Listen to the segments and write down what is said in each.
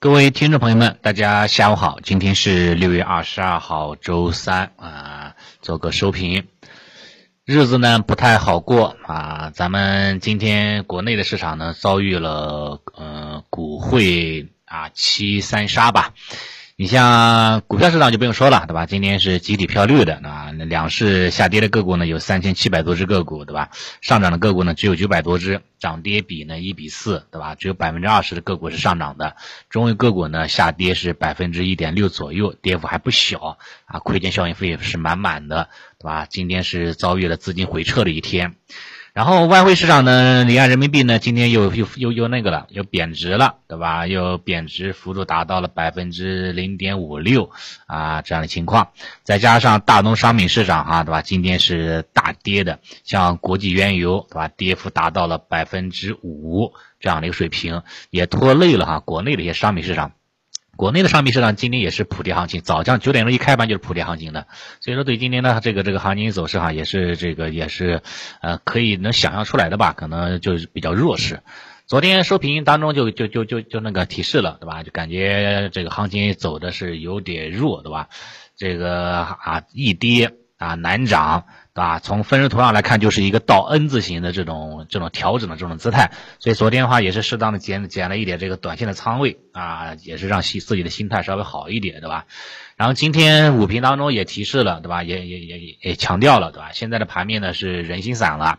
各位听众朋友们，大家下午好，今天是六月二十二号，周三啊，做个收评，日子呢不太好过啊。咱们今天国内的市场呢遭遇了呃股汇啊七三杀吧。你像股票市场就不用说了，对吧？今天是集体飘绿的，啊，两市下跌的个股呢有三千七百多只个股，对吧？上涨的个股呢只有九百多只，涨跌比呢一比四，对吧？只有百分之二十的个股是上涨的，中位个股呢下跌是百分之一点六左右，跌幅还不小啊，亏钱效应费是满满的，对吧？今天是遭遇了资金回撤的一天。然后外汇市场呢，离岸人民币呢，今天又又又又那个了，又贬值了，对吧？又贬值幅度达到了百分之零点五六啊，这样的情况。再加上大宗商品市场哈，对吧？今天是大跌的，像国际原油，对吧？跌幅达到了百分之五这样的一个水平，也拖累了哈国内的一些商品市场。国内的商品市场今天也是普跌行情，早上九点钟一开盘就是普跌行情的，所以说对今天的这个这个行情走势哈，也是这个也是呃可以能想象出来的吧，可能就是比较弱势。昨天收评当中就就就就就那个提示了，对吧？就感觉这个行情走的是有点弱，对吧？这个啊易跌啊难涨。啊，从分时图上来看，就是一个倒 N 字形的这种这种调整的这种姿态，所以昨天的话也是适当的减减了一点这个短线的仓位啊，也是让心自己的心态稍微好一点，对吧？然后今天五评当中也提示了，对吧？也也也也强调了，对吧？现在的盘面呢是人心散了。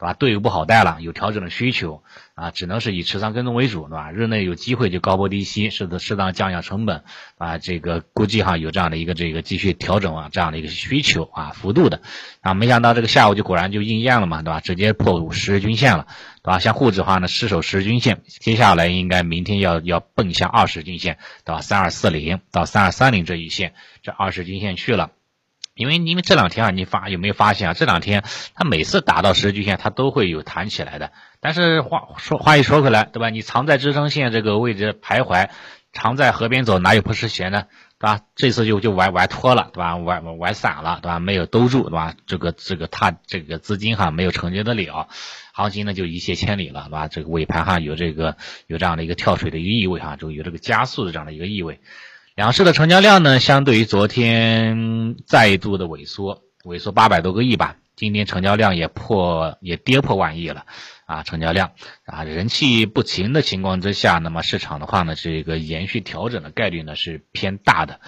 对吧？队友不好带了，有调整的需求啊，只能是以持仓跟踪为主，对吧？日内有机会就高波低吸，适适当降下成本啊，这个估计哈有这样的一个这个继续调整啊这样的一个需求啊幅度的啊，没想到这个下午就果然就应验了嘛，对吧？直接破十日均线了，对吧？像沪指的话呢失守十日均线，接下来应该明天要要奔向二十均线，对吧？三二四零到三二三零这一线，这二十均线去了。因为因为这两天啊，你发有没有发现啊？这两天它每次打到十日均线，它都会有弹起来的。但是话说话一说回来，对吧？你藏在支撑线这个位置徘徊，常在河边走，哪有不湿鞋呢？对吧？这次就就玩玩脱了，对吧？玩玩散了，对吧？没有兜住，对吧？这个这个它这个资金哈没有承接得了，行情呢就一泻千里了，对吧？这个尾盘哈有这个有这样的一个跳水的一个意味哈，就有这个加速的这样的一个意味。两市的成交量呢，相对于昨天再度的萎缩，萎缩八百多个亿吧。今天成交量也破，也跌破万亿了啊！成交量啊，人气不行的情况之下，那么市场的话呢，这个延续调整的概率呢是偏大的。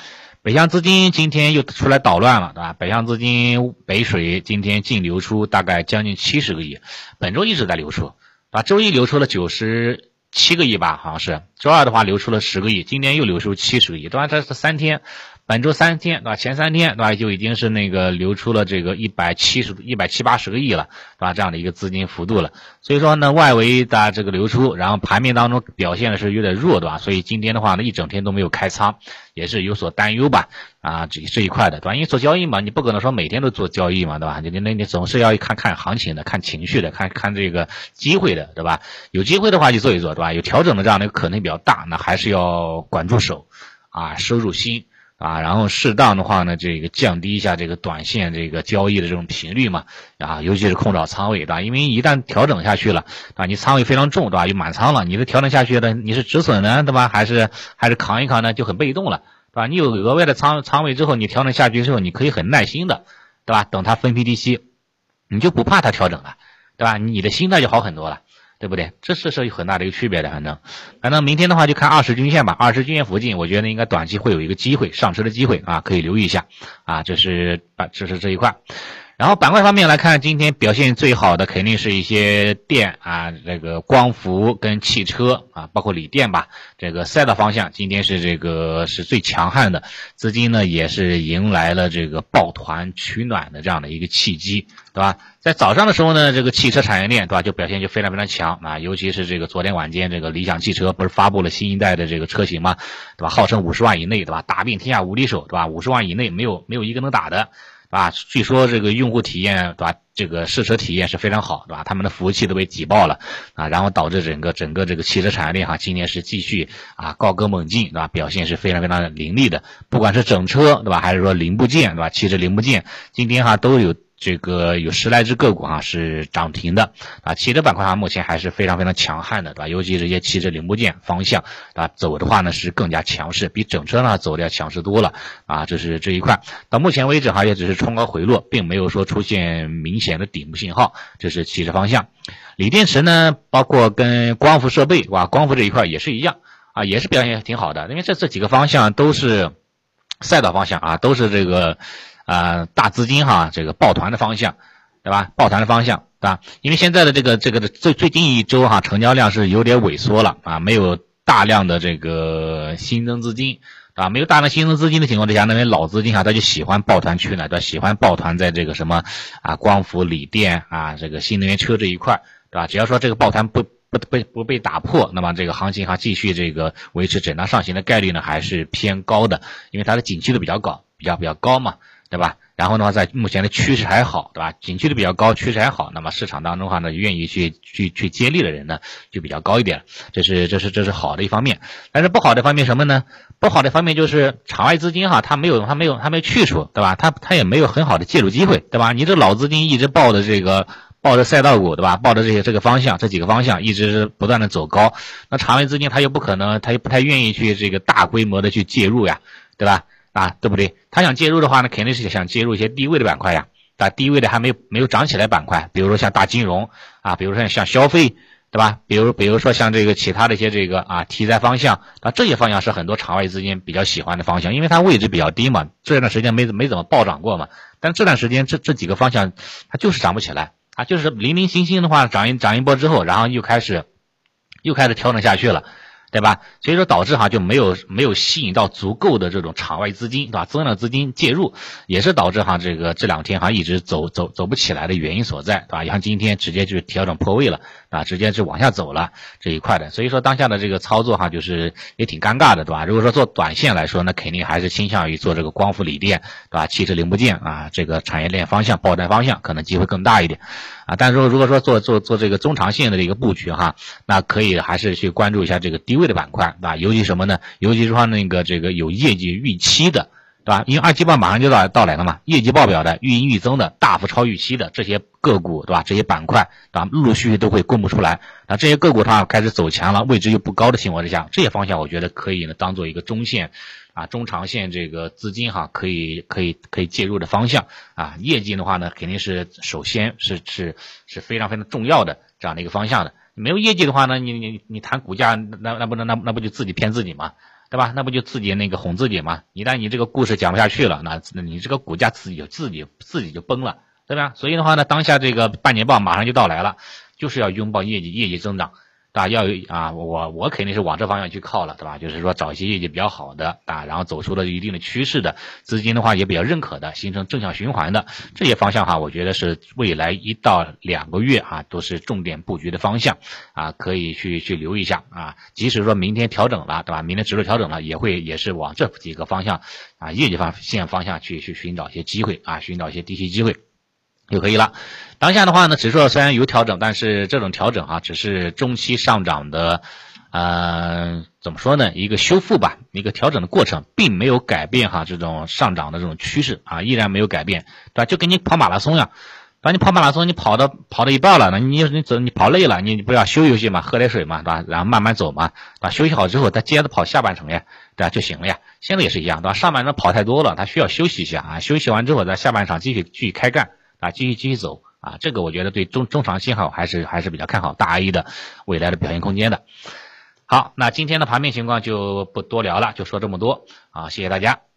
北向资金今天又出来捣乱了，对吧？北向资金北水今天净流出大概将近七十个亿，本周一直在流出，啊，周一流出了九十。七个亿吧，好像是周二的话流出了十个亿，今天又流出七十个亿，对吧？这是三天，本周三天，对吧？前三天，对吧？就已经是那个流出了这个一百七十、一百七八十个亿了，对吧？这样的一个资金幅度了。所以说呢，外围的这个流出，然后盘面当中表现的是有点弱，对吧？所以今天的话呢，一整天都没有开仓，也是有所担忧吧？啊，这这一块的，对吧？因为做交易嘛，你不可能说每天都做交易嘛，对吧？你你那你总是要看看行情的，看情绪的，看看这个机会的，对吧？有机会的话就做一做，对吧？有调整的这样的可能比较大，那还是要管住手，啊，收入心。啊，然后适当的话呢，这个降低一下这个短线这个交易的这种频率嘛，啊，尤其是控制好仓位，对吧？因为一旦调整下去了，啊，你仓位非常重，对吧？又满仓了，你的调整下去的，你是止损呢，对吧？还是还是扛一扛呢？就很被动了，对吧？你有额外的仓仓位之后，你调整下去之后，你可以很耐心的，对吧？等它分批低吸，你就不怕它调整了，对吧？你的心态就好很多了。对不对？这是是有很大的一个区别的，反正，反正明天的话就看二十均线吧，二十均线附近，我觉得应该短期会有一个机会上车的机会啊，可以留意一下啊，这是啊这是这一块。然后板块方面来看，今天表现最好的肯定是一些电啊，这个光伏跟汽车啊，包括锂电吧。这个赛道方向今天是这个是最强悍的，资金呢也是迎来了这个抱团取暖的这样的一个契机，对吧？在早上的时候呢，这个汽车产业链对吧，就表现就非常非常强啊，尤其是这个昨天晚间这个理想汽车不是发布了新一代的这个车型吗？对吧？号称五十万以内，对吧？打遍天下无敌手，对吧？五十万以内没有没有一个能打的。啊，据说这个用户体验对吧？这个试车体验是非常好，对吧？他们的服务器都被挤爆了啊，然后导致整个整个这个汽车产业链哈，今年是继续啊高歌猛进，对吧？表现是非常非常凌厉的，不管是整车对吧，还是说零部件对吧？汽车零部件今天哈都有这个有十来只个股啊是涨停的啊，汽车板块啊目前还是非常非常强悍的，对吧？尤其这些汽车零部件方向啊走的话呢是更加强势，比整车呢走的要强势多了啊，这是这一块。到目前为止哈也只是冲高回落，并没有说出现明显的顶部信号，这是汽车方向。锂电池呢，包括跟光伏设备，哇，光伏这一块也是一样啊，也是表现挺好的，因为这这几个方向都是赛道方向啊，都是这个。啊，大资金哈，这个抱团的方向，对吧？抱团的方向，对吧？因为现在的这个这个最最近一周哈，成交量是有点萎缩了啊，没有大量的这个新增资金，啊，没有大量新增资金的情况之下，那些老资金哈，他就喜欢抱团去呢，对吧？喜欢抱团在这个什么啊，光伏、锂电啊，这个新能源车这一块，对吧？只要说这个抱团不不不不被打破，那么这个行情哈，继续这个维持震荡上行的概率呢，还是偏高的，因为它的景气度比较高，比较比较高嘛。对吧？然后的话，在目前的趋势还好，对吧？景气度比较高，趋势还好，那么市场当中的话呢，愿意去去去接力的人呢，就比较高一点。这是这是这是好的一方面。但是不好的方面什么呢？不好的方面就是场外资金哈，它没有它没有它没去处，对吧？它它也没有很好的介入机会，对吧？你这老资金一直抱着这个抱着赛道股，对吧？抱着这些这个方向，这几个方向一直不断的走高，那场外资金它又不可能，它又不太愿意去这个大规模的去介入呀，对吧？啊，对不对？他想介入的话呢，肯定是想介入一些低位的板块呀，啊，低位的还没有没有涨起来板块，比如说像大金融啊，比如说像消费，对吧？比如比如说像这个其他的一些这个啊题材方向啊，这些方向是很多场外资金比较喜欢的方向，因为它位置比较低嘛，这段时间没没怎么暴涨过嘛，但这段时间这这几个方向它就是涨不起来啊，就是零零星星的话涨一涨一波之后，然后又开始又开始调整下去了。对吧？所以说导致哈就没有没有吸引到足够的这种场外资金，对吧？增量资金介入，也是导致哈这个这两天哈一直走走走不起来的原因所在，对吧？像今天直接就是调整破位了，啊，直接是往下走了这一块的。所以说当下的这个操作哈就是也挺尴尬的，对吧？如果说做短线来说，那肯定还是倾向于做这个光伏、锂电，对吧？汽车零部件啊，这个产业链方向、爆单方向可能机会更大一点。啊，但是说如果说做做做这个中长线的一个布局哈，那可以还是去关注一下这个低位的板块，对吧？尤其什么呢？尤其是说那个这个有业绩预期的，对吧？因为二季报马上就到到来了嘛，业绩报表的预盈预增的大幅超预期的这些个股，对吧？这些板块，对吧？陆陆续续都会公布出来。那这些个股它开始走强了，位置又不高的情况之下，这些方向我觉得可以呢，当做一个中线。啊，中长线这个资金哈，可以可以可以介入的方向啊，业绩的话呢，肯定是首先是是是非常非常重要的这样的一个方向的。没有业绩的话呢，你你你谈股价，那那不能那那不就自己骗自己吗？对吧？那不就自己那个哄自己吗？一旦你这个故事讲不下去了，那那你这个股价自己就自己自己就崩了，对吧？所以的话呢，当下这个半年报马上就到来了，就是要拥抱业绩业绩增长。啊，要有啊，我我肯定是往这方向去靠了，对吧？就是说找一些业绩比较好的啊，然后走出了一定的趋势的资金的话也比较认可的，形成正向循环的这些方向哈，我觉得是未来一到两个月啊都是重点布局的方向啊，可以去去留意一下啊。即使说明天调整了，对吧？明天指数调整了，也会也是往这几个方向啊业绩方线方向去去寻找一些机会啊，寻找一些低吸机会。就可以了。当下的话呢，指数虽然有调整，但是这种调整哈，只是中期上涨的，呃，怎么说呢？一个修复吧，一个调整的过程，并没有改变哈这种上涨的这种趋势啊，依然没有改变，对吧？就跟你跑马拉松呀，当你跑马拉松，你跑到跑到一半了，那你你走你跑累了，你不要休息休息嘛，喝点水嘛，对吧？然后慢慢走嘛，对吧？休息好之后，再接着跑下半程呀，对吧？就行了呀。现在也是一样，对吧？上半程跑太多了，他需要休息一下啊，休息完之后，在下半场继续继续开干。啊，继续继续走啊！这个我觉得对中中长信号还是还是比较看好大 A 的未来的表现空间的。好，那今天的盘面情况就不多聊了，就说这么多啊！谢谢大家。